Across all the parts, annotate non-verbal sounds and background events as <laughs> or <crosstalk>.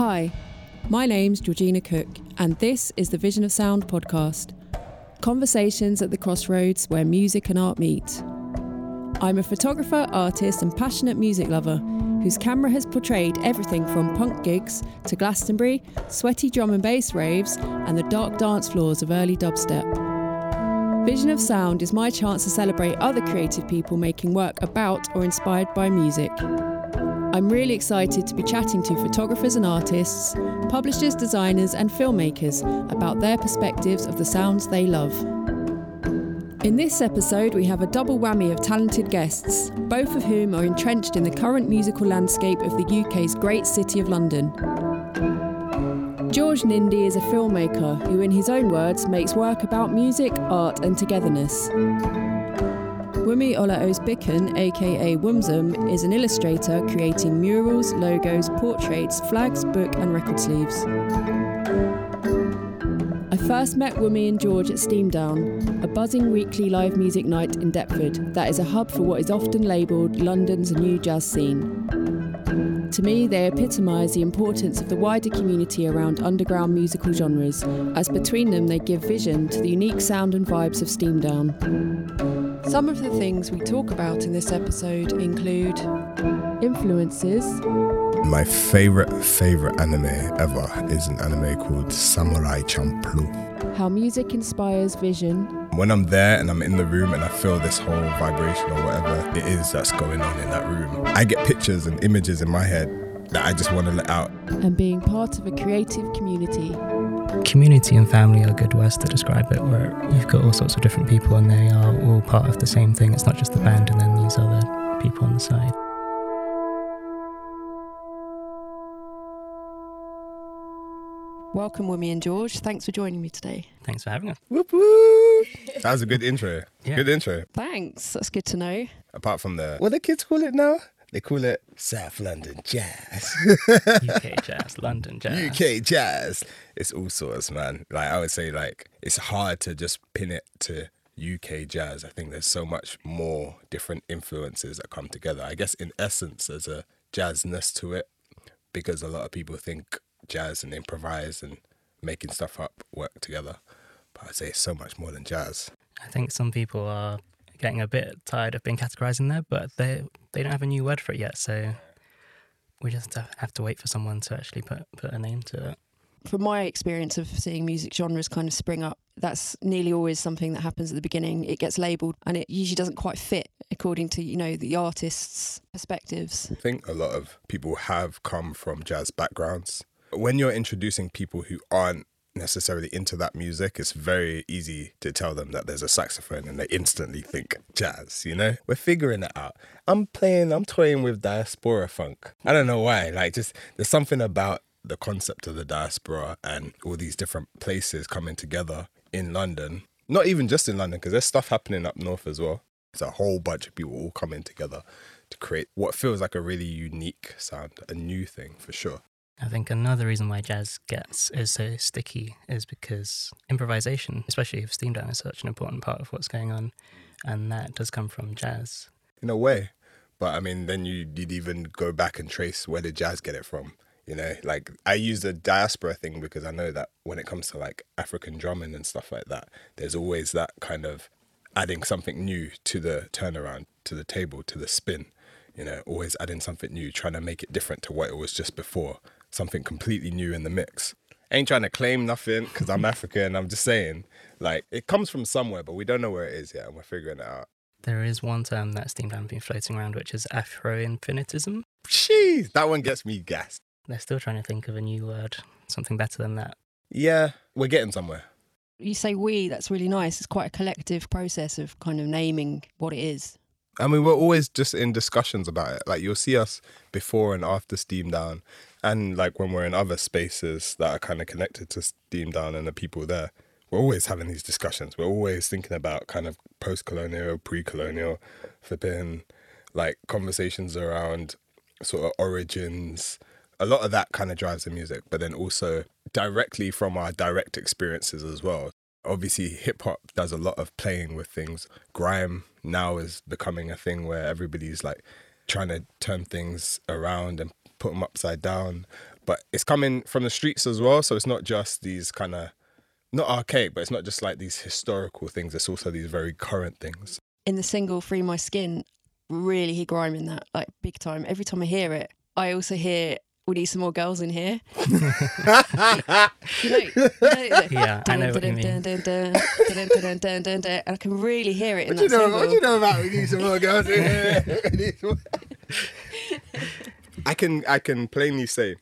Hi, my name's Georgina Cook, and this is the Vision of Sound podcast conversations at the crossroads where music and art meet. I'm a photographer, artist, and passionate music lover whose camera has portrayed everything from punk gigs to Glastonbury, sweaty drum and bass raves, and the dark dance floors of early dubstep. Vision of Sound is my chance to celebrate other creative people making work about or inspired by music. I'm really excited to be chatting to photographers and artists, publishers, designers, and filmmakers about their perspectives of the sounds they love. In this episode, we have a double whammy of talented guests, both of whom are entrenched in the current musical landscape of the UK's great city of London. George Nindy is a filmmaker who, in his own words, makes work about music, art, and togetherness. Wumi Ola Olaosebikun, aka Wumzum, is an illustrator creating murals, logos, portraits, flags, book, and record sleeves. I first met Wumi and George at Steamdown, a buzzing weekly live music night in Deptford that is a hub for what is often labelled London's new jazz scene. To me, they epitomise the importance of the wider community around underground musical genres, as between them they give vision to the unique sound and vibes of Steamdown. Some of the things we talk about in this episode include influences. My favorite, favorite anime ever is an anime called Samurai Champloo. How music inspires vision. When I'm there and I'm in the room and I feel this whole vibration or whatever it is that's going on in that room, I get pictures and images in my head that I just want to let out. And being part of a creative community. Community and family are good words to describe it, where you've got all sorts of different people and they are all part of the same thing. It's not just the band and then these other people on the side. Welcome, Wumi and George. Thanks for joining me today. Thanks for having us. Whoop whoop. That was a good intro. Yeah. Good intro. Thanks. That's good to know. Apart from the what the kids call it now? They call it South London Jazz. UK jazz, London <laughs> jazz. UK jazz. It's all sorts, man. Like I would say, like it's hard to just pin it to UK jazz. I think there's so much more different influences that come together. I guess in essence, there's a jazzness to it because a lot of people think jazz and improvise and making stuff up work together. But I'd say it's so much more than jazz. I think some people are getting a bit tired of being categorized in there, but they they don't have a new word for it yet. So we just have to wait for someone to actually put put a name to it. From my experience of seeing music genres kind of spring up, that's nearly always something that happens at the beginning. It gets labelled and it usually doesn't quite fit according to, you know, the artist's perspectives. I think a lot of people have come from jazz backgrounds. When you're introducing people who aren't necessarily into that music, it's very easy to tell them that there's a saxophone and they instantly think jazz, you know? We're figuring it out. I'm playing, I'm toying with diaspora funk. I don't know why. Like, just there's something about the concept of the diaspora and all these different places coming together in London. Not even just in London, because there's stuff happening up north as well. It's a whole bunch of people all coming together to create what feels like a really unique sound, a new thing for sure. I think another reason why jazz gets is so sticky is because improvisation, especially if Steamdown, is such an important part of what's going on, and that does come from jazz. In a way, but I mean, then you you'd even go back and trace where did jazz get it from. You know, like I use the diaspora thing because I know that when it comes to like African drumming and stuff like that, there's always that kind of adding something new to the turnaround, to the table, to the spin. You know, always adding something new, trying to make it different to what it was just before something completely new in the mix. ain't trying to claim nothing because I'm African. I'm just saying, like, it comes from somewhere, but we don't know where it is yet, and we're figuring it out. There is one term that Steamdown been floating around, which is Afro-infinitism. Jeez, that one gets me gassed. They're still trying to think of a new word, something better than that. Yeah, we're getting somewhere. You say we, that's really nice. It's quite a collective process of kind of naming what it is. I mean, we're always just in discussions about it. Like, you'll see us before and after Steamdown and like when we're in other spaces that are kind of connected to Steam Down and the people there, we're always having these discussions. We're always thinking about kind of post colonial, pre colonial, flipping like conversations around sort of origins. A lot of that kind of drives the music, but then also directly from our direct experiences as well. Obviously, hip hop does a lot of playing with things. Grime now is becoming a thing where everybody's like trying to turn things around and put them upside down. but it's coming from the streets as well. So it's not just these kind of not archaic, but it's not just like these historical things. It's also these very current things. In the single "Free My Skin," really he grime in that like big time. Every time I hear it, I also hear we need some more girls in here. <laughs> <laughs> you know, Yeah, I know what you mean. <laughs> And I can really hear it in What you know? single. What you know about we need some more girls in here? We need some- I can I can plainly say,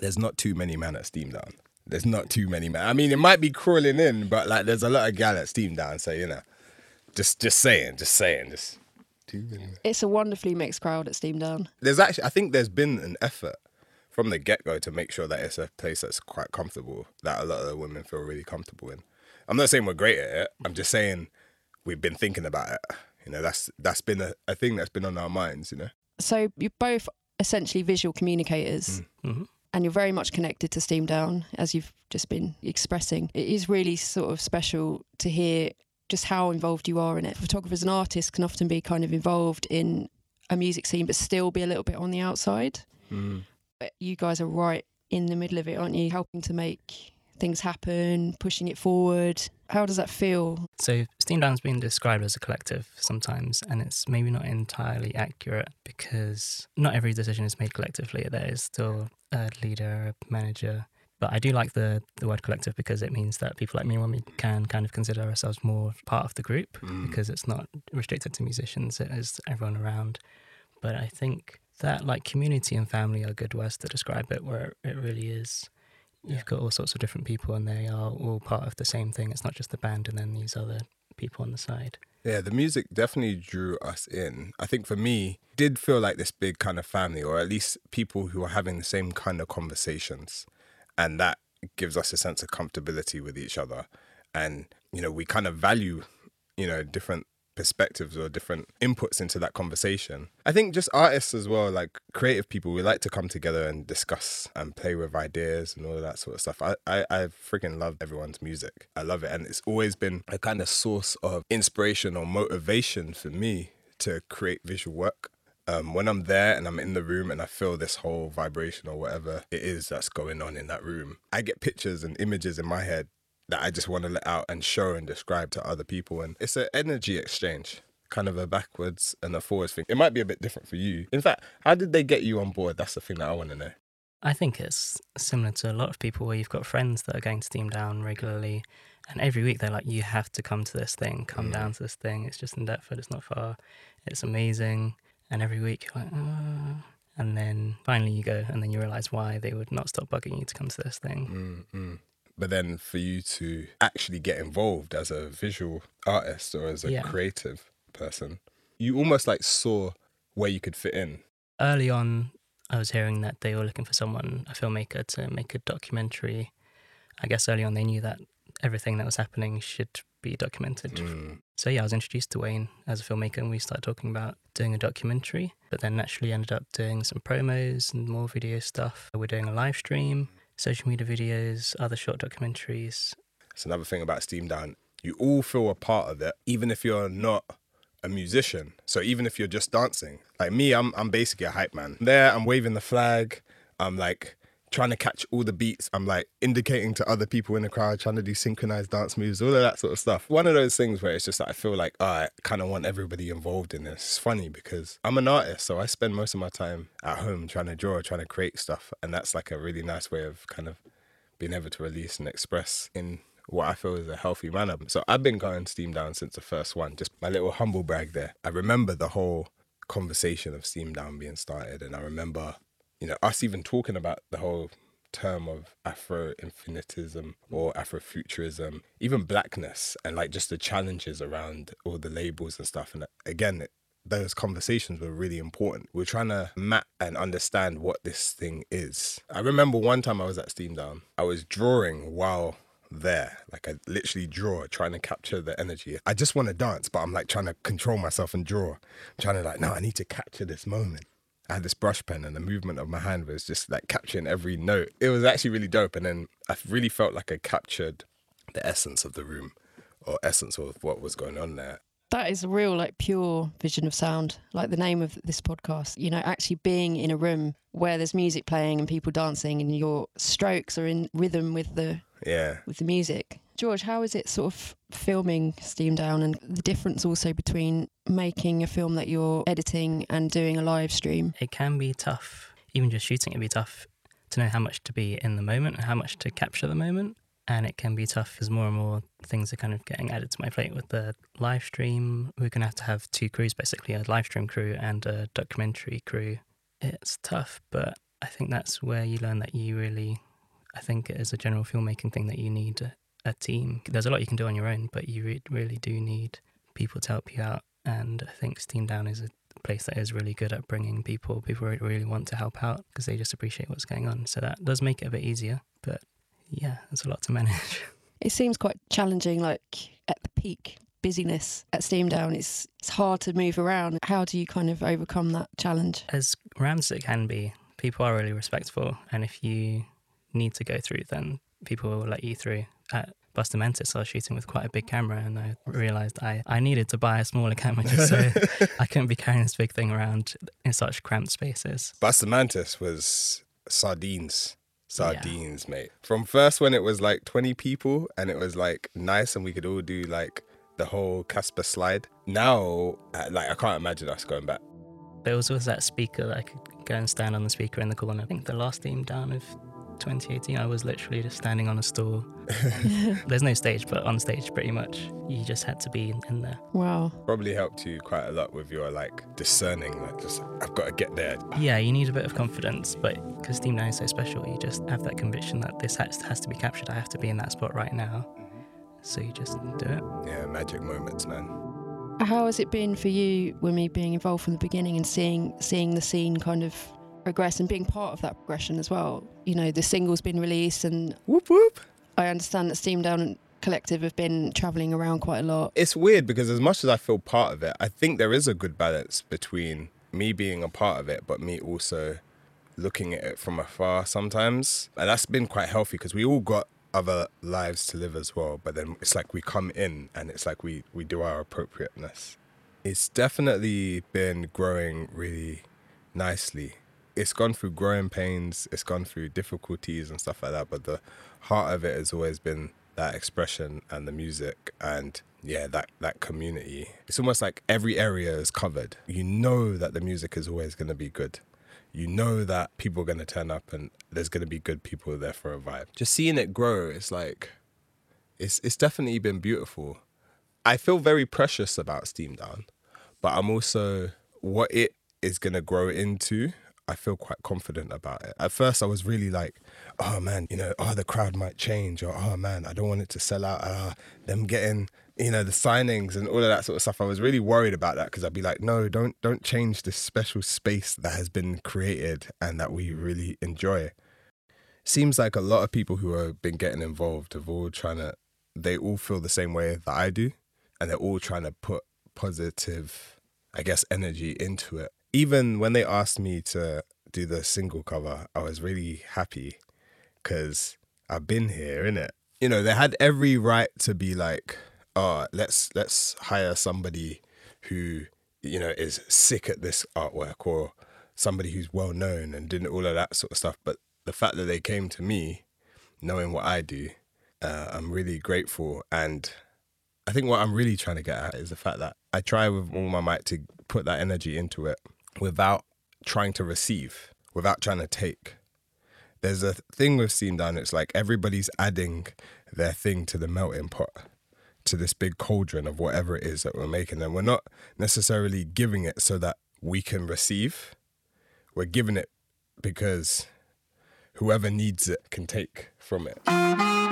there's not too many men at Steam Down. There's not too many men. I mean, it might be crawling in, but like, there's a lot of gal at Steam Down. So you know, just just saying, just saying, just too many. It's a wonderfully mixed crowd at Steam Down. There's actually, I think there's been an effort from the get go to make sure that it's a place that's quite comfortable, that a lot of the women feel really comfortable in. I'm not saying we're great at it. I'm just saying we've been thinking about it. You know, that's that's been a, a thing that's been on our minds. You know. So you're both essentially visual communicators. Mhm. And you're very much connected to Steam Down, as you've just been expressing. It is really sort of special to hear just how involved you are in it. Photographers and artists can often be kind of involved in a music scene, but still be a little bit on the outside. But you guys are right in the middle of it, aren't you? Helping to make things happen, pushing it forward. How does that feel? So Steam Down's been described as a collective sometimes, and it's maybe not entirely accurate because not every decision is made collectively. There is still a leader, a manager. But I do like the, the word collective because it means that people like me and Wumi can kind of consider ourselves more part of the group mm. because it's not restricted to musicians, it is everyone around. But I think that like community and family are good words to describe it, where it really is. You've got all sorts of different people, and they are all part of the same thing. It's not just the band and then these other people on the side. Yeah, the music definitely drew us in. I think for me, did feel like this big kind of family, or at least people who are having the same kind of conversations. And that gives us a sense of comfortability with each other. And, you know, we kind of value, you know, different perspectives or different inputs into that conversation. I think just artists as well, like creative people, we like to come together and discuss and play with ideas and all of that sort of stuff. I, I, I freaking love everyone's music. I love it. And it's always been a kind of source of inspiration or motivation for me to create visual work. Um, when I'm there and I'm in the room and I feel this whole vibration or whatever it is that's going on in that room, I get pictures and images in my head that I just want to let out and show and describe to other people. And it's an energy exchange, kind of a backwards and a forwards thing. It might be a bit different for you. In fact, how did they get you on board? That's the thing that I want to know. I think it's similar to a lot of people where you've got friends that are going to Steam Down regularly, and every week they're like, "You have to come to this thing. Come down mm. to this thing. It's just in Deptford. It's not far. It's amazing." And every week you're like, "Uh," and then finally you go, and then you realize why they would not stop bugging you to come to this thing. Mm-mm. But then for you to actually get involved as a visual artist or as a Yeah. creative person, you almost like saw where you could fit in. Early on, I was hearing that they were looking for someone, a filmmaker, to make a documentary. I guess early on they knew that everything that was happening should be documented Mm. So yeah, I was introduced to Wayne as a filmmaker, and we started talking about doing a documentary. But then naturally ended up doing some promos and more video stuff. We're doing a live stream, social media videos, other short documentaries. It's another thing about Steam Down. You all feel a part of it, even if you're not a musician. So even if you're just dancing, like me, I'm I'm basically a hype man. There, I'm waving the flag. I'm like trying to catch all the beats. I'm like indicating to other people in the crowd, trying to do synchronized dance moves, all of that sort of stuff. One of those things where it's just like I feel like oh, I kind of want everybody involved in this. It's funny because I'm an artist, so I spend most of my time at home trying to draw, trying to create stuff, and that's like a really nice way of kind of being able to release and express in what I feel is a healthy manner. So I've been going Steam Down since the first one. Just my little humble brag there. I remember the whole conversation of Steam Down being started, and I remember, you know, us even talking about the whole term of Afro infinitism or Afrofuturism, even blackness, and like just the challenges around all the labels and stuff. And uh, again, those conversations were really important. We are trying to map and understand what this thing is. I remember one time I was at Steam Down, I was drawing while there. Like I literally draw, trying to capture the energy. I just want to dance, but I'm like trying to control myself and draw. I'm trying to like, no, I need to capture this moment. I had this brush pen and the movement of my hand was just like capturing every note. It was actually really dope. And then I really felt like I captured the essence of the room or essence of what was going on there. That is a real, like, pure vision of sound, like the name of this podcast. You know, actually being in a room where there's music playing and people dancing, and your strokes are in rhythm with the Yeah. with the music. George, how is it sort of filming Steam Down, and the difference also between making a film that you're editing and doing a live stream? It can be tough, even just shooting it can be tough to know how much to be in the moment and how much to capture the moment. And it can be tough as more and more things are kind of getting added to my plate with the live stream. We're going to have to have two crews basically a live stream crew and a documentary crew. It's tough, but I think that's where you learn that you really, I think as a general filmmaking thing, that you need a, team. There's a lot you can do on your own, but you re- really do need people to help you out. And I think Steam Down is a place that is really good at bringing people. People really want to help out because they just appreciate what's going on. So that does make it a bit easier. But yeah, there's a lot to manage. <laughs> It seems quite challenging, like at the peak busyness at Steam Down. It's it's hard to move around. How do you kind of overcome that challenge? As rammed as it can be, people are really respectful. And if you need to go through, then people will let you through. At Buster Mantis, I was shooting with quite a big camera and I realised I, I needed to buy a smaller camera just <laughs> so I couldn't be carrying this big thing around in such cramped spaces. Buster was sardines. Sardines, mate. From first when it was like 20 people and it was like nice and we could all do like the whole Casper slide. Now, uh, like, I can't imagine us going back. There was always that speaker that I could go and stand on the speaker in the corner. I think the last Steam Down of 2018, I was literally just standing on a stool. <laughs> <laughs> There's no stage, but on stage, pretty much, you just had to be in there. Wow. Probably helped you quite a lot with your like discerning, like, just, I've got to get there. Yeah, you need a bit of confidence, but because Steam Down is so special, you just have that conviction that this has, has to be captured. I have to be in that spot right now. Mm-hmm. So you just do it. Yeah, magic moments, man. How has it been for you, Wumi, being involved from the beginning and seeing seeing the scene kind of progress and being part of that progression as well? You know, the single's been released, and Whoop whoop. I understand that Steam Down Collective have been travelling around quite a lot. It's weird because as much as I feel part of it, I think there is a good balance between me being a part of it, but me also looking at it from afar sometimes. And that's been quite healthy because we all got other lives to live as well. But then it's like we come in and it's like we, we do our appropriateness. It's definitely been growing really nicely. It's gone through growing pains, it's gone through difficulties and stuff like that. But the heart of it has always been that expression and the music and yeah that that community. It's almost like every area is covered. You know that the music is always going to be good. You know that people are going to turn up and there's going to be good people there for a vibe. Just seeing it grow it's like it's it's definitely been beautiful. I feel very precious about steam down but i'm also what it is going to grow into I feel quite confident about it. At first, I was really like, oh man, you know, oh, the crowd might change, or oh man, I don't want it to sell out. Uh, them getting, you know, the signings and all of that sort of stuff. I was really worried about that because I'd be like, no, don't don't change this special space that has been created and that we really enjoy. Seems like a lot of people who have been getting involved have all trying to, they all feel the same way that I do, and they're all trying to put positive, I guess, energy into it even when they asked me to do the single cover, I was really happy because I've been here, innit? You know, they had every right to be like, oh, let's let's hire somebody who, you know, is sick at this artwork or somebody who's well known and doing all of that sort of stuff. But the fact that they came to me, knowing what I do, uh, I'm really grateful. And I think what I'm really trying to get at is the fact that I try with all my might to put that energy into it without trying to receive, without trying to take. There's a thing with seen Down, it's like everybody's adding their thing to the melting pot, to this big cauldron of whatever it is that we're making. And we're not necessarily giving it so that we can receive, we're giving it because whoever needs it can take from it.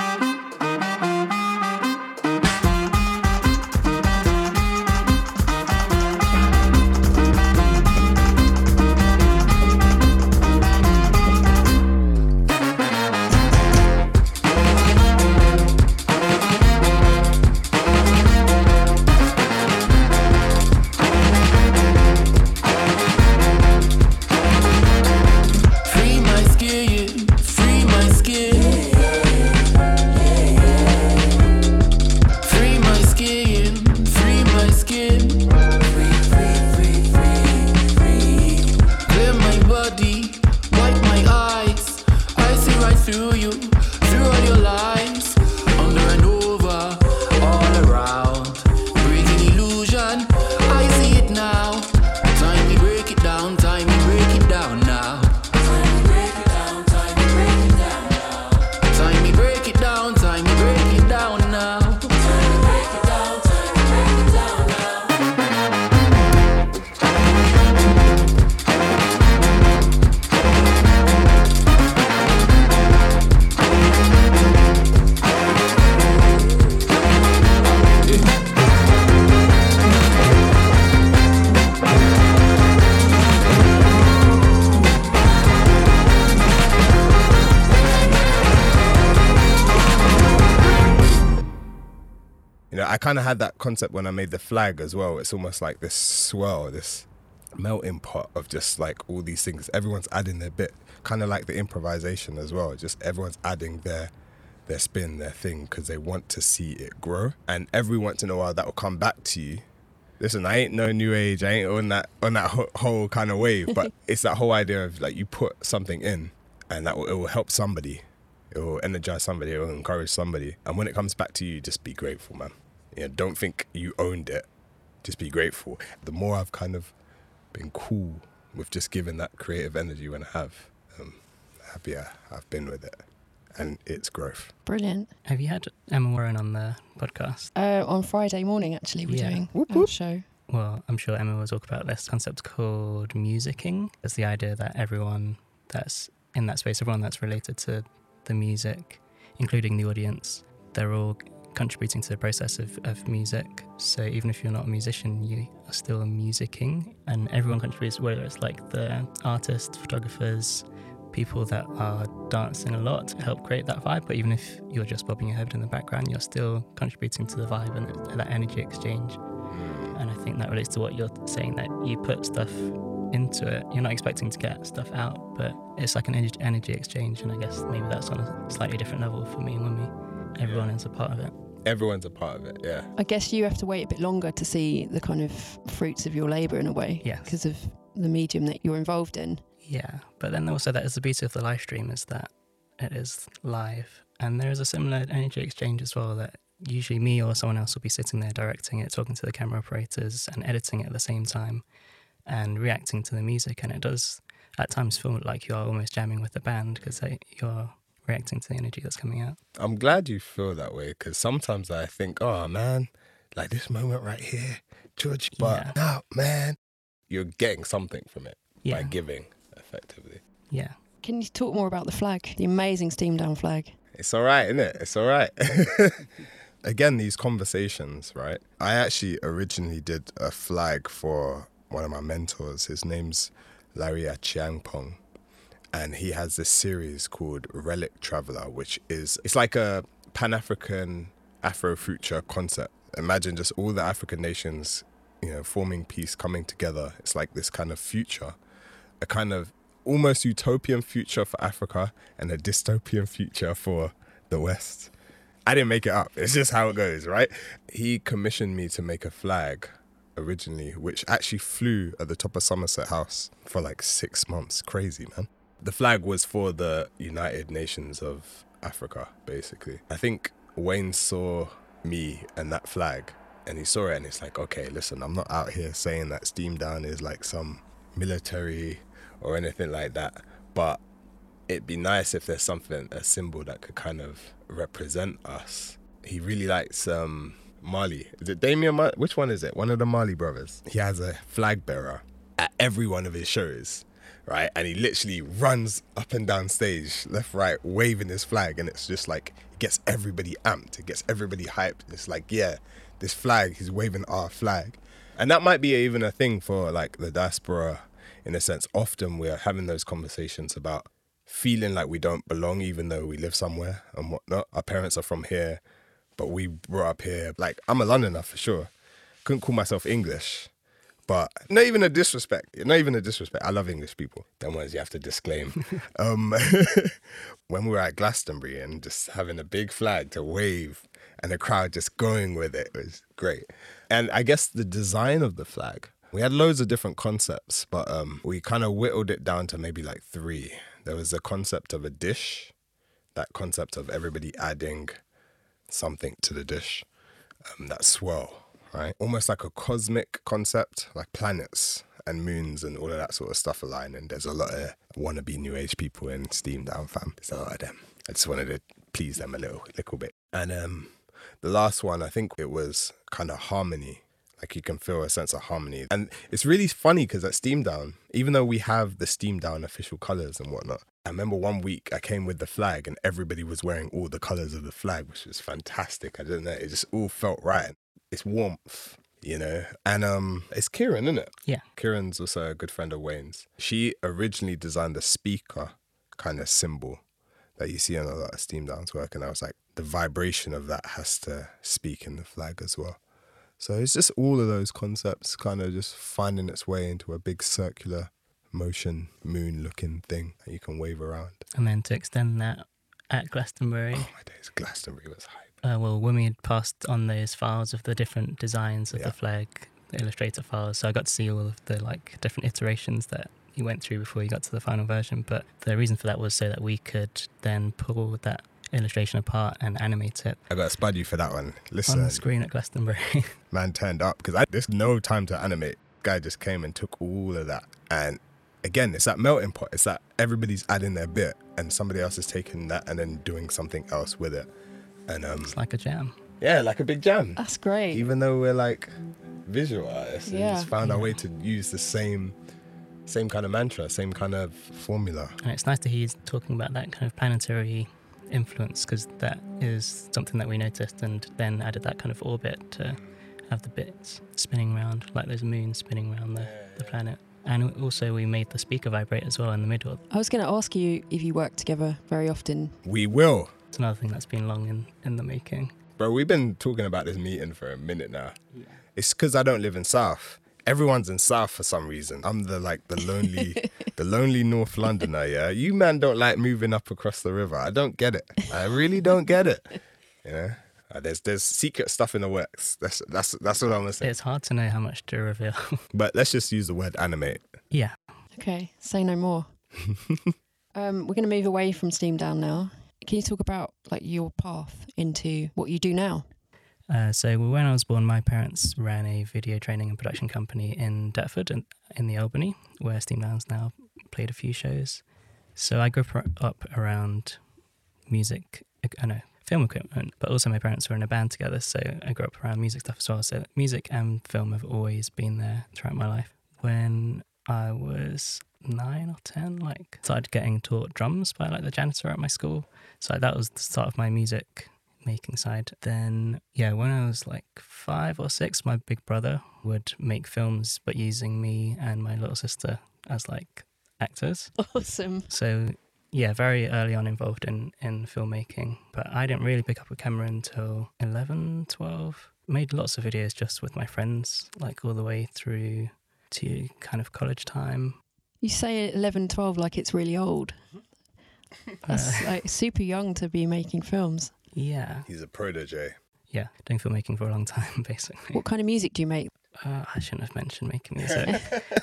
Kind of had that concept when I made the flag as well. It's almost like this swirl, this melting pot of just like all these things. Everyone's adding their bit, kind of like the improvisation as well. Just everyone's adding their their spin, their thing, because they want to see it grow. And every once in a while, that will come back to you. Listen, I ain't no new age. I ain't on that on that whole, kind of wave. But <laughs> it's that whole idea of like you put something in, and that will, it will help somebody. It will energize somebody. It will encourage somebody. And when it comes back to you, just be grateful, man. You know, don't think you owned it. Just be grateful. The more I've kind of been cool with just giving that creative energy when I have, um, the happier I've been with it. And it's growth. Brilliant. Have you had Emma Warren on the podcast? Uh, on Friday morning, actually, we're Yeah. doing Whoop, our whoop. show. Well, I'm sure Emma will talk about this concept called musicking. It's the idea that everyone that's in that space, everyone that's related to the music, including the audience, they're all contributing to the process of, of music. So even if you're not a musician, you are still musicking, and everyone contributes, whether it's like the artists, photographers, people that are dancing a lot to help create that vibe. But even if you're just bobbing your head in the background, you're still contributing to the vibe and that energy exchange. And I think that relates to what you're saying that you put stuff into it. You're not expecting to get stuff out, but it's like an energy, exchange. And I guess maybe that's on a slightly different level for me and Wumi. Everyone is a part of it. Everyone's a part of it, yeah. I guess you have to wait a bit longer to see the kind of fruits of your labour in a way. Yes. Because of the medium that you're involved in. Yeah, but then also that is the beauty of the live stream is that it is live, and there is a similar energy exchange as well. That usually me or someone else will be sitting there directing it, talking to the camera operators, and editing it at the same time, and reacting to the music. And it does at times feel like you are almost jamming with the band because you're reacting to the energy that's coming out. I'm glad you feel that way because sometimes I think, oh man, like this moment right here, George, but Yeah. no, man, you're getting something from it Yeah, by giving effectively. yeah. Can you talk more about the flag, the amazing steam down flag? It's all right, isn't it? It's all right. <laughs> Again, these conversations, right? I actually originally did a flag for one of my mentors. His name's Larry Achiampong. And he has this series called Relic Traveler, which is it's like a Pan-African Afro-future concept. Imagine just all the African nations, you know, forming peace, coming together. It's like this kind of future, a kind of almost utopian future for Africa and a dystopian future for the West. I didn't make it up. It's just how it goes, right? He commissioned me to make a flag originally, which actually flew at the top of Somerset House for like six months. Crazy, man. The flag was for the United Nations of Africa, basically. I think Wayne saw me and that flag and he saw it and it's like, okay, listen, I'm not out here saying that Steam Down is like some military or anything like that, but it'd be nice if there's something, a symbol that could kind of represent us. He really likes um, Marley. Is it Damian? Mar- Which one is it? One of the Marley brothers. He has a flag bearer at every one of his shows, right? And he literally runs up and down stage, left, right, waving his flag, and it's just like it gets everybody amped. It gets everybody hyped. It's like, yeah, this flag. He's waving our flag, and that might be even a thing for like the diaspora. In a sense, often we're having those conversations about feeling like we don't belong, even though we live somewhere and whatnot. Our parents are from here, but we brought up here. Like I'm a Londoner for sure. Couldn't call myself English, but not even a disrespect. Not even a disrespect. I love English people. Them ones you have to disclaim. <laughs> um, <laughs> when we were at Glastonbury and just having a big flag to wave and the crowd just going with it was great. And I guess the design of the flag, we had loads of different concepts, but um, we kind of whittled it down to maybe like three. There was a concept of a dish. that concept of everybody adding something to the dish. Um, that swirl, right? Almost like a cosmic concept, like planets and moons and all of that sort of stuff align. And there's a lot of wannabe new age people in Steam Down fam. There's a lot of them. I just wanted to please them a little, little bit. And um, the last one, I think it was kind of harmony. Like you can feel a sense of harmony. And it's really funny because at Steam Down, even though we have the Steam Down official colors and whatnot, I remember one week I came with the flag and everybody was wearing all the colors of the flag, which was fantastic. I don't know, it just all felt right. It's warmth, you know. And um it's Kieran, isn't it? Yeah. Kieran's also a good friend of Wayne's. She originally designed the speaker kind of symbol that you see on a lot of Steam Down's work, and I was like, the vibration of that has to speak in the flag as well. So it's just all of those concepts kind of just finding its way into a big circular motion moon looking thing that you can wave around. And then to extend that at Glastonbury, Oh my days, Glastonbury was hype. Uh, well, when we had passed on those files of the different designs of Yeah. the flag, the Illustrator files, so I got to see all of the like different iterations that you went through before you got to the final version. But the reason for that was so that we could then pull that illustration apart and animate it I got to spud you for that one. Listen, on the screen at Glastonbury. <laughs> man turned up because there's no time to animate. Guy just came and took all of that. And again, it's that melting pot. It's that everybody's adding their bit and somebody else is taking that and then doing something else with it. And um, it's like a jam. yeah, like a big jam. That's great. Even though we're like visual artists, we Yeah. just found our way to use the same, same kind of mantra, same kind of formula. And it's nice to hear you talking about that kind of planetary influence because that is something that we noticed and then added that kind of orbit to have the bits spinning around, like those moons spinning around the, the planet. And also, we made the speaker vibrate as well in the middle. I was going to ask you if you work together very often. We will. It's another thing that's been long in, in the making. Bro, we've been talking about this meeting for a minute now. Yeah. It's because I don't live in South. Everyone's in South for some reason. I'm the like the lonely, <laughs> the lonely North Londoner. Yeah, you man don't like moving up across the river. I don't get it. I really don't get it. <laughs> You know, Uh, there's there's secret stuff in the works. That's that's that's what I'm gonna say. It's hard to know how much to reveal. <laughs> But let's just use the word animate. yeah. Okay, say no more. um, we're going to move away from Steam Down now. Can you talk about like your path into what you do now? Uh, so when I was born, my parents ran a video training and production company in Deptford, in, in the Albany, where Steam Down's now played a few shows. So I grew up- up around music, I know, film equipment, but also my parents were in a band together, so I grew up around music stuff as well. So music and film have always been there throughout my life. When I was nine or ten, like started getting taught drums by like the janitor at my school. So that was the start of my music making side. Then, yeah, when I was like five or six, my big brother would make films, but using me and my little sister as like actors. Awesome. So, yeah, very early on involved in, in filmmaking. But I didn't really pick up a camera until 11, 12. Made lots of videos just with my friends, like all the way through to kind of college time. You say 11, 12 like it's really old. That's Uh, like super young to be making films. yeah, He's a protege. yeah, doing filmmaking for a long time, <laughs> basically. What kind of music do you make? Uh, I shouldn't have mentioned making <laughs> music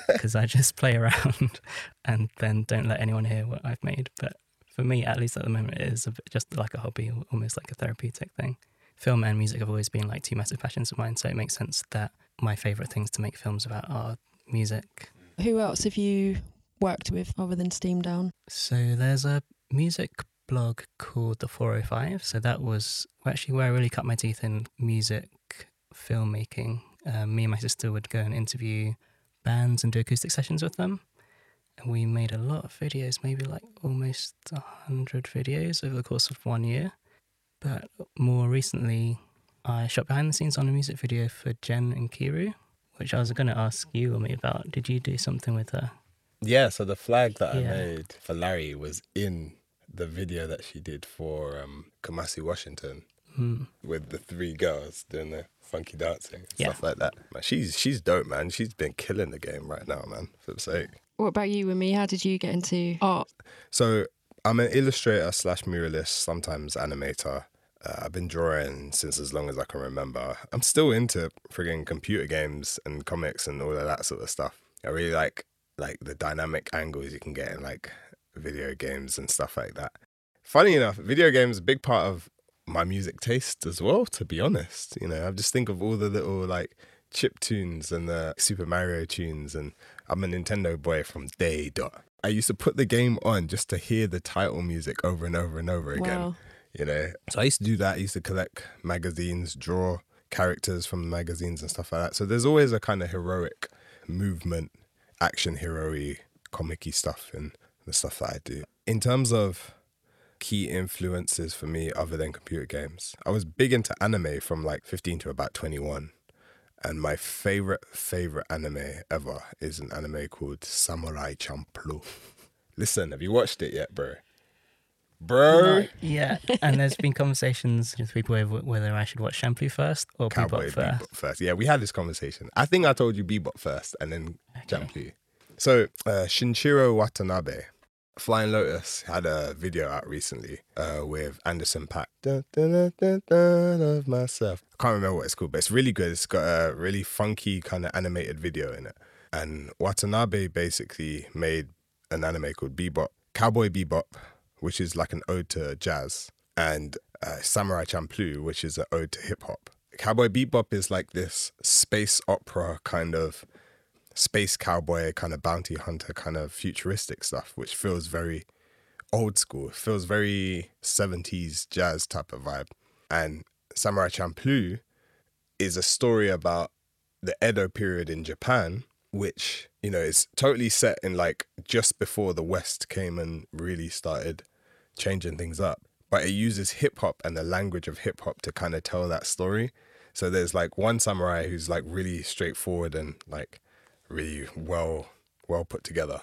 because I just play around <laughs> and then don't let anyone hear what I've made. But for me, at least at the moment, it is a bit just like a hobby, almost like a therapeutic thing. Film and music have always been like two massive passions of mine, so it makes sense that my favorite things to make films about are music. Who else have you worked with other than Steam Down? So there's a music blog called The 405. So that was actually where I really cut my teeth in music filmmaking. Um, me and my sister would go and interview bands and do acoustic sessions with them. And we made a lot of videos, maybe like almost 100 videos over the course of one year. But more recently, I shot behind the scenes on a music video for Jenn Nkiru, which I was going to ask you or me about. Did you do something with her? Yeah, so the flag that I made for Larry was in the video that she did for um, Kamasi Washington Hmm. with the three girls doing the funky dancing and Yeah. stuff like that. Man, she's she's dope, man. She's been killing the game right now, man. For the sake. What about you and me? How did you get into art? So I'm an illustrator slash muralist, sometimes animator. Uh, I've been drawing since as long as I can remember. I'm still into frigging computer games and comics and all of that sort of stuff. I really like like the dynamic angles you can get in like video games and stuff like that. funny enough, video games a big part of my music taste as well. To be honest, you know, I just think of all the little like chip tunes and the Super Mario tunes, and I'm a Nintendo boy from day dot. I used to put the game on just to hear the title music over and over and over again. Wow. You know, so I used to do that. I used to collect magazines, draw characters from the magazines and stuff like that. So there's always a kind of heroic movement, action hero-y, comic-y stuff in the stuff that I do. In terms of key influences for me other than computer games, I was big into anime from like 15 to about 21. And my favorite, favorite anime ever is an anime called Samurai Champloo. <laughs> Listen, have you watched it yet, bro? Bro, Yeah, and there's been conversations with people over whether I should watch Champloo first or Cowboy Bebop first. Bebop first. Yeah, we had this conversation. I think I told you Bebop first and then Champloo. So, uh, Watanabe, Flying Lotus, had a video out recently uh, with Anderson Paak. Dun, dun, dun, dun, dun, of myself. I can't remember what it's called, but it's really good. It's got a really funky kind of animated video in it. And Watanabe basically made an anime called Bebop, Cowboy Bebop, which is like an ode to jazz, and uh, Samurai Champloo, which is an ode to hip hop. Cowboy Bebop is like this space opera kind of space cowboy kind of bounty hunter kind of futuristic stuff, which feels very old school. It feels very 70s jazz type of vibe. And Samurai Champloo is a story about the Edo period in Japan, which, you know, it's totally set in like just before the West came and really started changing things up. But it uses hip hop and the language of hip hop to kind of tell that story. So there's like one samurai who's like really straightforward and like really well well put together.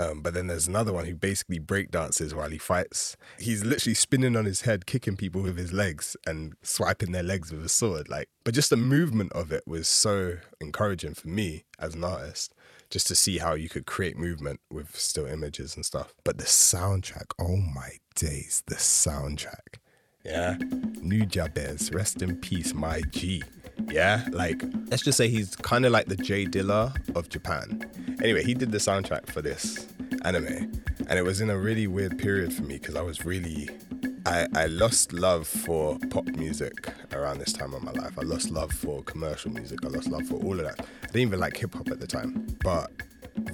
Um, but then there's another one who basically break dances while he fights. He's literally spinning on his head, kicking people with his legs and swiping their legs with a sword. Like, but just the movement of it was so encouraging for me as an artist, just to see how you could create movement with still images and stuff. But the soundtrack, oh my days, the soundtrack. Yeah. Nujabes, rest in peace, my G. Yeah, like let's just say he's kind of like the Jay Dilla of Japan. Anyway, he did the soundtrack for this anime, and it was in a really weird period for me because I was really, I, I lost love for pop music around this time of my life. I lost love for commercial music. I lost love for all of that. I didn't even like hip hop at the time, but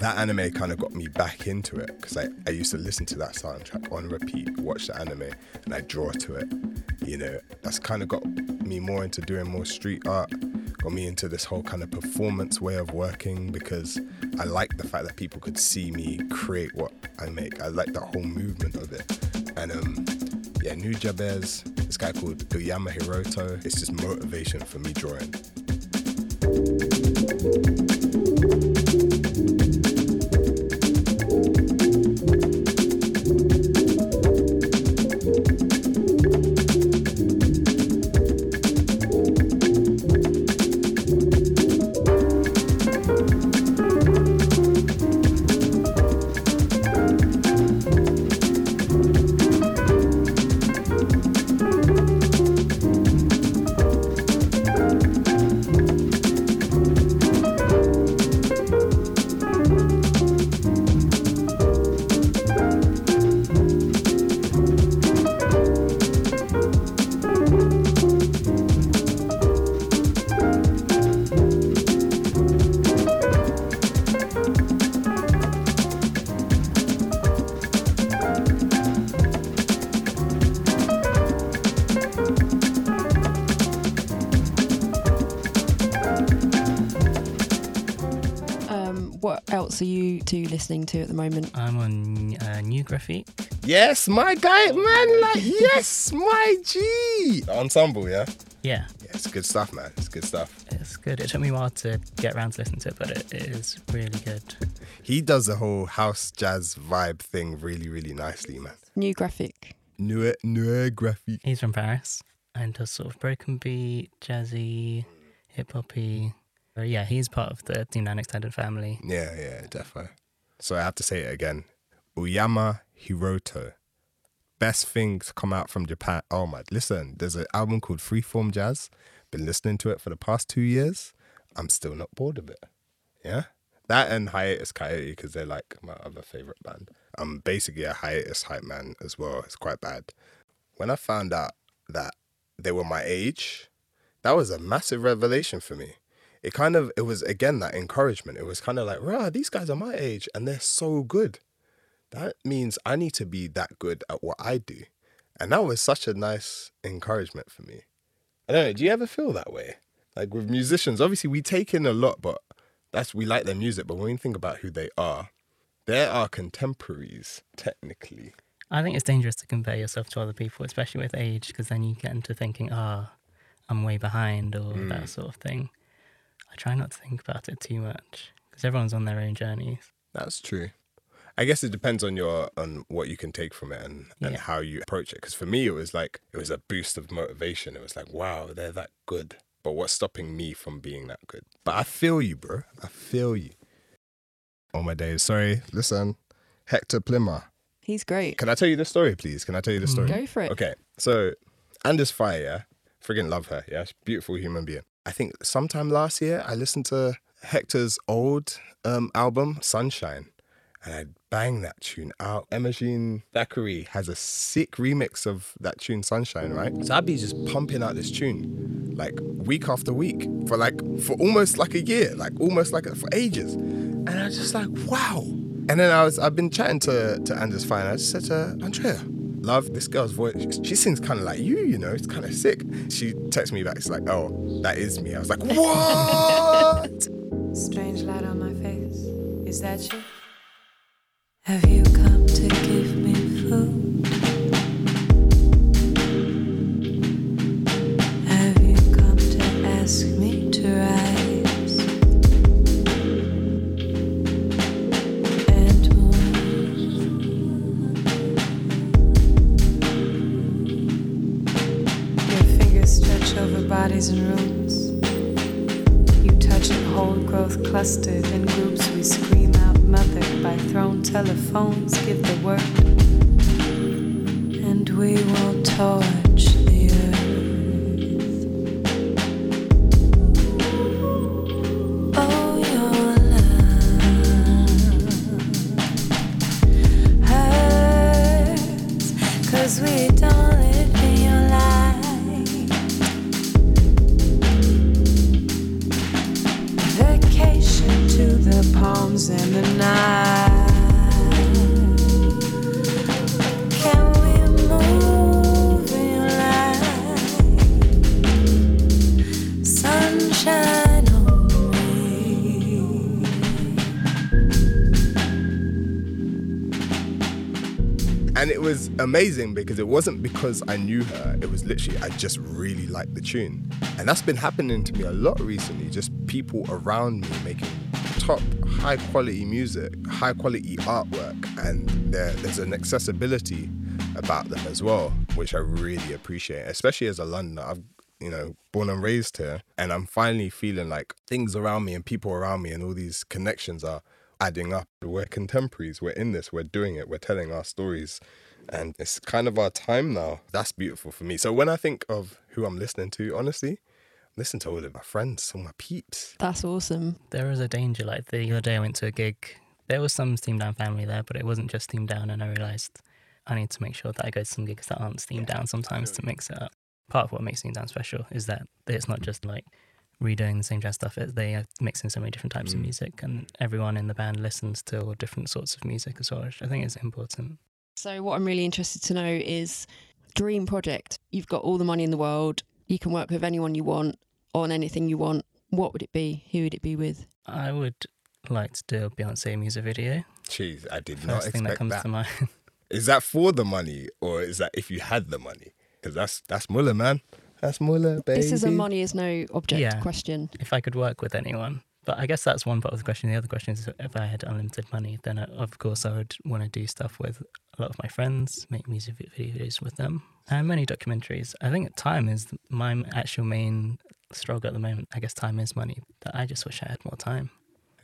that anime kind of got me back into it because I, I used to listen to that soundtrack on repeat, watch the anime, and I draw to it. You know, that's kind of got me more into doing more street art, got me into this whole kind of performance way of working because I like the fact that people could see me create what I make. I like that whole movement of it. And um, yeah, Nujabes, this guy called Uyama Hiroto, it's just motivation for me drawing. Else are you two listening to at the moment? I'm on uh, Neue Grafik. Yes, my guy, man, like, yes, my G. Ensemble, yeah? Yeah, Yeah, it's good stuff, man. It's good stuff. it's good. It took me a while to get around to listen to it, but it, it is really good. He does the whole house jazz vibe thing really, really nicely, man. Neue Grafik. New, noir graphique. He's from Paris and does sort of broken beat, jazzy, hip hoppy. Uh, yeah, he's part of the Team Extended family. Yeah, yeah, definitely. So I have to say it again. Uyama Hiroto. Best thing to come out from Japan. Oh my, listen, there's an album called Freeform Jazz. Been listening to it for the past two years. I'm still not bored of it. Yeah? That and Hiatus Kaiyote, because they're like my other favorite band. I'm basically a hiatus hype man as well. It's quite bad. When I found out that they were my age, that was a massive revelation for me. It kind of, it was again that encouragement. It was kind of like, rah, these guys are my age and they're so good. That means I need to be that good at what I do. And that was such a nice encouragement for me. I don't know, do you ever feel that way? Like with musicians, obviously we take in a lot, but that's we like their music, but when we think about who they are, they are contemporaries, technically. I think it's dangerous to compare yourself to other people, especially with age, because then you get into thinking, ah, I'm way behind or that sort of thing. I try not to think about it too much because everyone's on their own journeys. That's true. I guess it depends on your on what you can take from it and, and how you approach it. Because for me, it was like it was a boost of motivation. It was like, wow, they're that good. But what's stopping me from being that good? But I feel you, bro. I feel you. All my days. Sorry. Listen, Hector Plimmer. He's great. Can I tell you the story, please? Can I tell you the mm, story? Go for it. Okay, so Andrea Fiorito, yeah, friggin' love her. Yeah, she's a beautiful human being. I think sometime last year I listened to Hector's old um, album, Sunshine, and I banged that tune out. Emma-Jean Thackray has a sick remix of that tune, Sunshine, right? So I'd be just pumping out this tune like week after week for like for almost like a year, like almost like for ages, and I was just like, wow. And then I was I've been chatting to to Andrea Fiorito. I just said to Andrea, love this girl's voice. She sings kind of like you, you know. It's kind of sick. She texts me back. It's like, oh, that is me. I was like, <laughs> what? Strange light on my face. Is that you? Have you come to give me food? Over bodies and rooms. You touch and hold growth clustered in groups. We scream out, mother by thrown telephones. Give the word, and we will torch amazing because it wasn't because I knew her. It was literally I just really liked the tune, and that's been happening to me a lot recently. Just people around me making top high quality music, high quality artwork, and there, there's an accessibility about them as well, which I really appreciate, especially as a Londoner. I've you know, born and raised here, and I'm finally feeling like things around me and people around me and all these connections are adding up. We're contemporaries, we're in this, we're doing it, we're telling our stories, and it's kind of our time now. That's beautiful for me. So when I think of who I'm listening to, honestly, listen to all of my friends, all my peeps. That's awesome. There is a danger. Like the other day, I went to a gig. There was some Steam Down family there, but it wasn't just Steam Down. And I realized I need to make sure that I go to some gigs that aren't Steam Down sometimes to mix it up. Part of what makes Steam Down special is that it's not just like redoing the same jazz stuff. It, they are mixing so many different types of mm. music, and everyone in the band listens to all different sorts of music as well, which I think is important. So, what I'm really interested to know is dream project. You've got all the money in the world. You can work with anyone you want on anything you want. What would it be? Who would it be with? I would like to do a Beyonce music video. Jeez, I did not First thing that comes that. to mind. <laughs> Is that for the money or is that if you had the money? Because that's that's Muller, man. That's Muller, baby. This is a money is no object Yeah. question. if I could work with anyone. But I guess that's one part of the question. The other question is if I had unlimited money, then uh, of course I would want to do stuff with a lot of my friends, make music videos with them, and many documentaries. I think time is my actual main struggle at the moment. I guess time is money. That I just wish I had more time.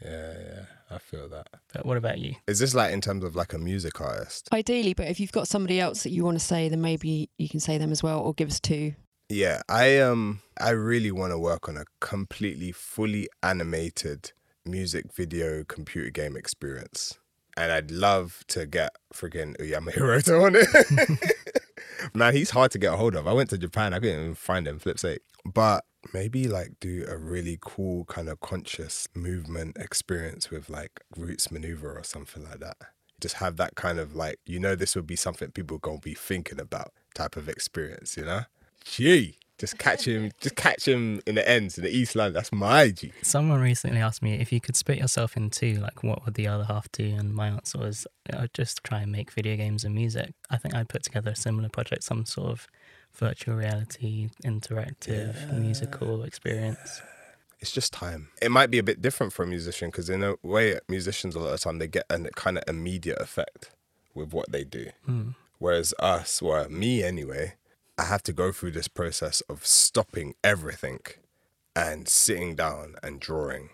Yeah, yeah, I feel that. But what about you? Is this like in terms of like a music artist? Ideally, but if you've got somebody else that you want to say, then maybe you can say them as well, or give us two. Yeah, I um I really want to work on a completely fully animated music video computer game experience. and I'd love to get freaking Uyama Hiroto <laughs> on it. <laughs> Man, he's hard to get a hold of. I went to Japan, I couldn't even find him, flip sake. But maybe like do a really cool kind of conscious movement experience with like Roots Manuva or something like that. Just have that kind of like, you know, this would be something people gonna be thinking about type of experience, you know? Gee. Just catch him, <laughs> just catch him in the ends in the East London. That's my G. Someone recently asked me if you could split yourself in two, like what would the other half do? And my answer was I'd just try and make video games and music. I think I'd put together a similar project, some sort of virtual reality, interactive, musical experience. It's just time. It might be a bit different for a musician because in a way, musicians a lot of the time they get a kind of immediate effect with what they do. Mm. Whereas us, well, me anyway, I have to go through this process of stopping everything and sitting down and drawing.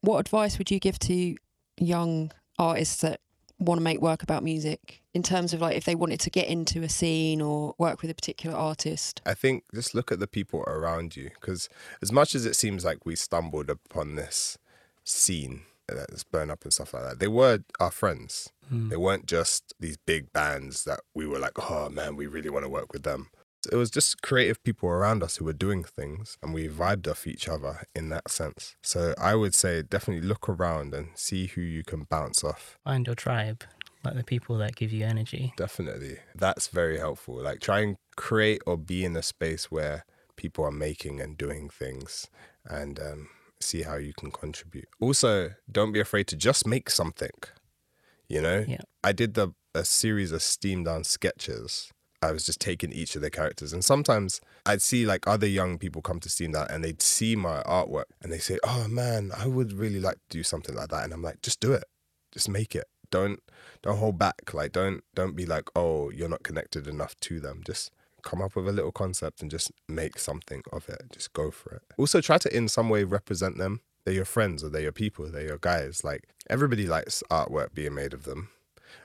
What advice would you give to young artists that want to make work about music in terms of like if they wanted to get into a scene or work with a particular artist? I think just look at the people around you because as much as it seems like we stumbled upon this scene that's burned up and stuff like that, they were our friends. Mm. They weren't just these big bands that we were like, oh man, we really want to work with them. It was just creative people around us who were doing things and we vibed off each other in that sense. So I would say definitely look around and see who you can bounce off. Find your tribe, like the people that give you energy. Definitely. That's very helpful. Like try and create or be in a space where people are making and doing things and um, see how you can contribute. Also, don't be afraid to just make something. You know? Yeah. I did the a series of steam down sketches I was just taking each of the characters. And sometimes I'd see like other young people come to Steam Down and they'd see my artwork and they say, Oh man, I would really like to do something like that. And I'm like, just do it. Just make it. Don't don't hold back. Like don't don't be like, oh, you're not connected enough to them. Just come up with a little concept and just make something of it. Just go for it. Also try to in some way represent them. They're your friends or they're your people, they're your guys. Like everybody likes artwork being made of them.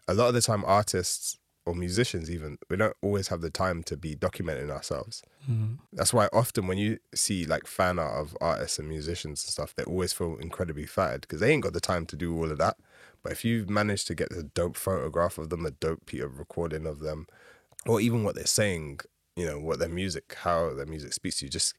A lot of the time artists or musicians even we don't always have the time to be documenting ourselves. Mm. that's why often when you see like fan art of artists and musicians and stuff they always feel incredibly flattered because they ain't got the time to do all of that. But if you've managed to get a dope photograph of them a dope piece of recording of them or even what they're saying you know what their music how their music speaks to you just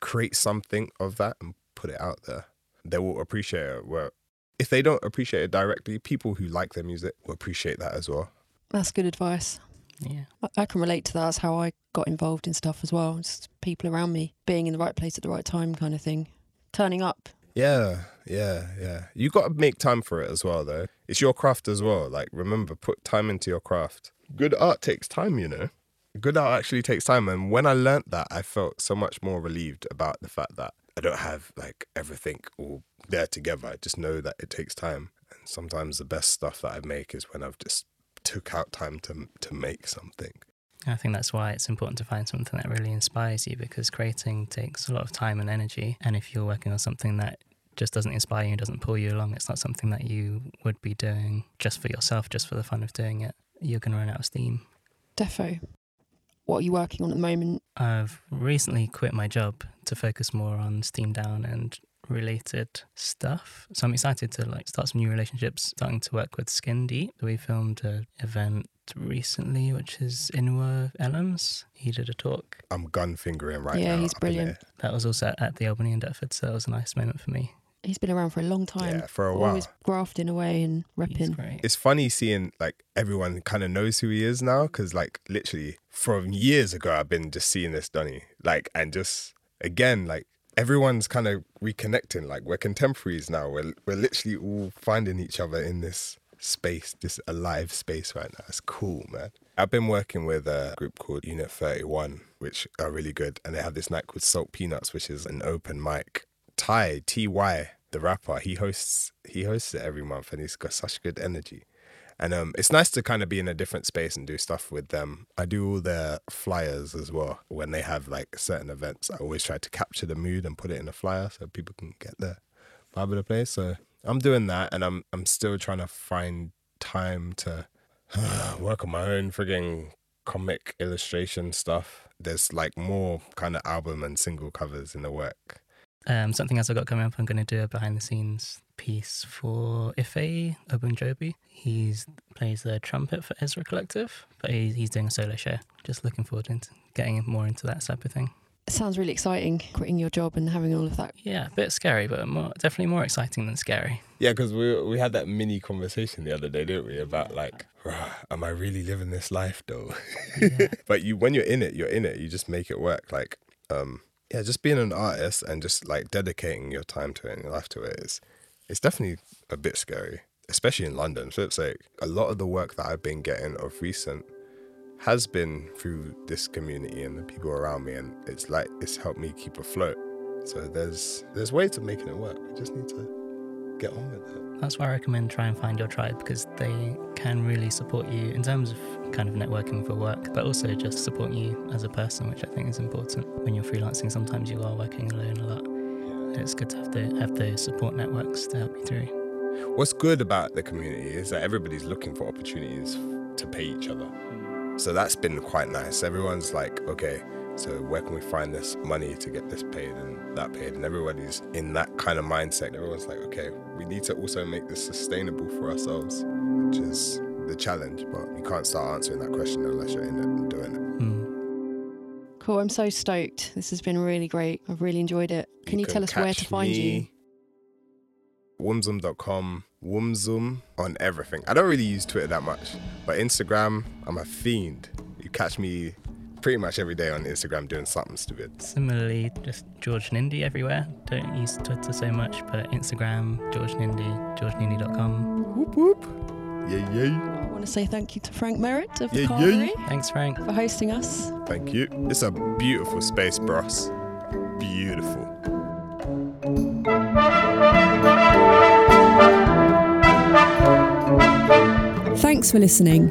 create something of that and put it out there. They will appreciate it. Where if they don't appreciate it directly people who like their music will appreciate that as well That's good advice. Yeah. I- I can relate to that. That's how I got involved in stuff as well. Just people around me being in the right place at the right time, kind of thing. Turning up. Yeah, yeah, yeah. You got to make time for it as well, though. It's your craft as well. Like, remember, put time into your craft. Good art takes time, you know. Good art actually takes time. And when I learnt that, I felt so much more relieved about the fact that I don't have like everything all there together. I just know that it takes time. And sometimes the best stuff that I make is when I've just took out time to to make something. I think that's why it's important to find something that really inspires you because creating takes a lot of time and energy. And if you're working on something that just doesn't inspire you doesn't pull you along, it's not something that you would be doing just for yourself, just for the fun of doing it. You're going to run out of steam. Defo. What are you working on at the moment? I've recently quit my job to focus more on Steam Down and related stuff. So I'm excited to like start some new relationships, starting to work with Skin Deep. We filmed an event recently, which is Inua Ellams. He did a talk. I'm gun fingering right Yeah, now. Yeah, he's brilliant. That was also at the Albany in Deptford, so that was a nice moment for me. He's been around for a long time. Yeah, for a while. Always grafting away and He's repping. it's funny seeing like everyone kind of knows who he is now because like literally from years ago i've been just seeing this donny like and just again like everyone's kind of reconnecting like we're contemporaries now. We're, we're literally all finding each other in this space this alive space right now. It's cool man. I've been working with a group called unit 31 which are really good and they have this night called salt peanuts which is an open mic. Ty ty the rapper he hosts he hosts it every month and he's got such good energy and um, it's nice to kind of be in a different space and do stuff with them. I do all their flyers as well. When they have like certain events, I always try to capture the mood and put it in a flyer so people can get the vibe of the place. So I'm doing that, and I'm I'm still trying to find time to <sighs> work on my own frigging comic illustration stuff. There's like more kind of album and single covers in the work. Um, something else I've got coming up, I'm going to do a behind the scenes piece for Ife Ogunjobi. He plays the trumpet for Ezra Collective, but he, he's doing a solo show. Just looking forward to getting more into that type of thing. It sounds really exciting, quitting your job and having all of that. Yeah, a bit scary, but more, definitely more exciting than scary. Yeah, because we we had that mini conversation the other day, didn't we? About like, am I really living this life though? Yeah. <laughs> but you, when you're in it, you're in it. You just make it work. Like, um, yeah, just being an artist and just like dedicating your time to it and your life to it is, it's definitely a bit scary, especially in London. So it's like a lot of the work that I've been getting of recent has been through this community and the people around me, and it's like it's helped me keep afloat. So there's there's ways of making it work. We just need to get on with it. That's why I recommend try and find your tribe because they can really support you in terms of kind of networking for work, but also just support you as a person, which I think is important. When you're freelancing, sometimes you are working alone a lot. It's good to have the have those support networks to help you through. What's good about the community is that everybody's looking for opportunities to pay each other. So that's been quite nice. Everyone's like, okay, so where can we find this money to get this paid and that paid? And everybody's in that kind of mindset. Everyone's like, okay, we need to also make this sustainable for ourselves, which is the challenge. But you can't start answering that question unless you're in it and doing it. Mm. Cool. I'm so stoked. This has been really great. I've really enjoyed it. Can you, tell us where to catch find you? me, Wumzum.com, Wumzum on everything. I don't really use Twitter that much, but Instagram, I'm a fiend. You catch me pretty much every day on Instagram doing something stupid. Similarly, just George Nindy everywhere. Don't use Twitter so much, but Instagram, George Nindy, georgenindy.com. Whoop whoop. Yeah, yeah. I want to say thank you to Frank Merritt of the Yeah, Carvery Thanks, Frank. for hosting us. Thank you. It's a beautiful space, bros. Beautiful. Thanks for listening.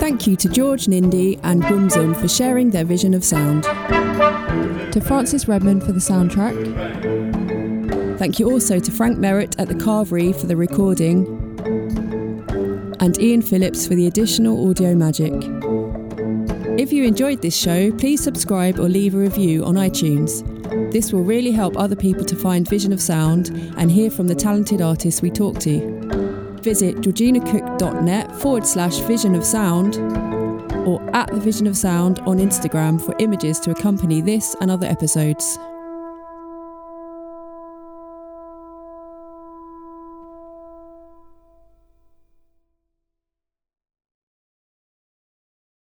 Thank you to George Nindy and Wumzum for sharing their vision of sound. To Francis Redmond for the soundtrack. Thank you also to Frank Merritt at the Carvery for the recording. And Ian Phillips for the additional audio magic. If you enjoyed this show, please subscribe or leave a review on iTunes. This will really help other people to find Vision of Sound and hear from the talented artists we talk to visit georginacook.net forward slash vision of sound or at the vision of sound on Instagram for images to accompany this and other episodes.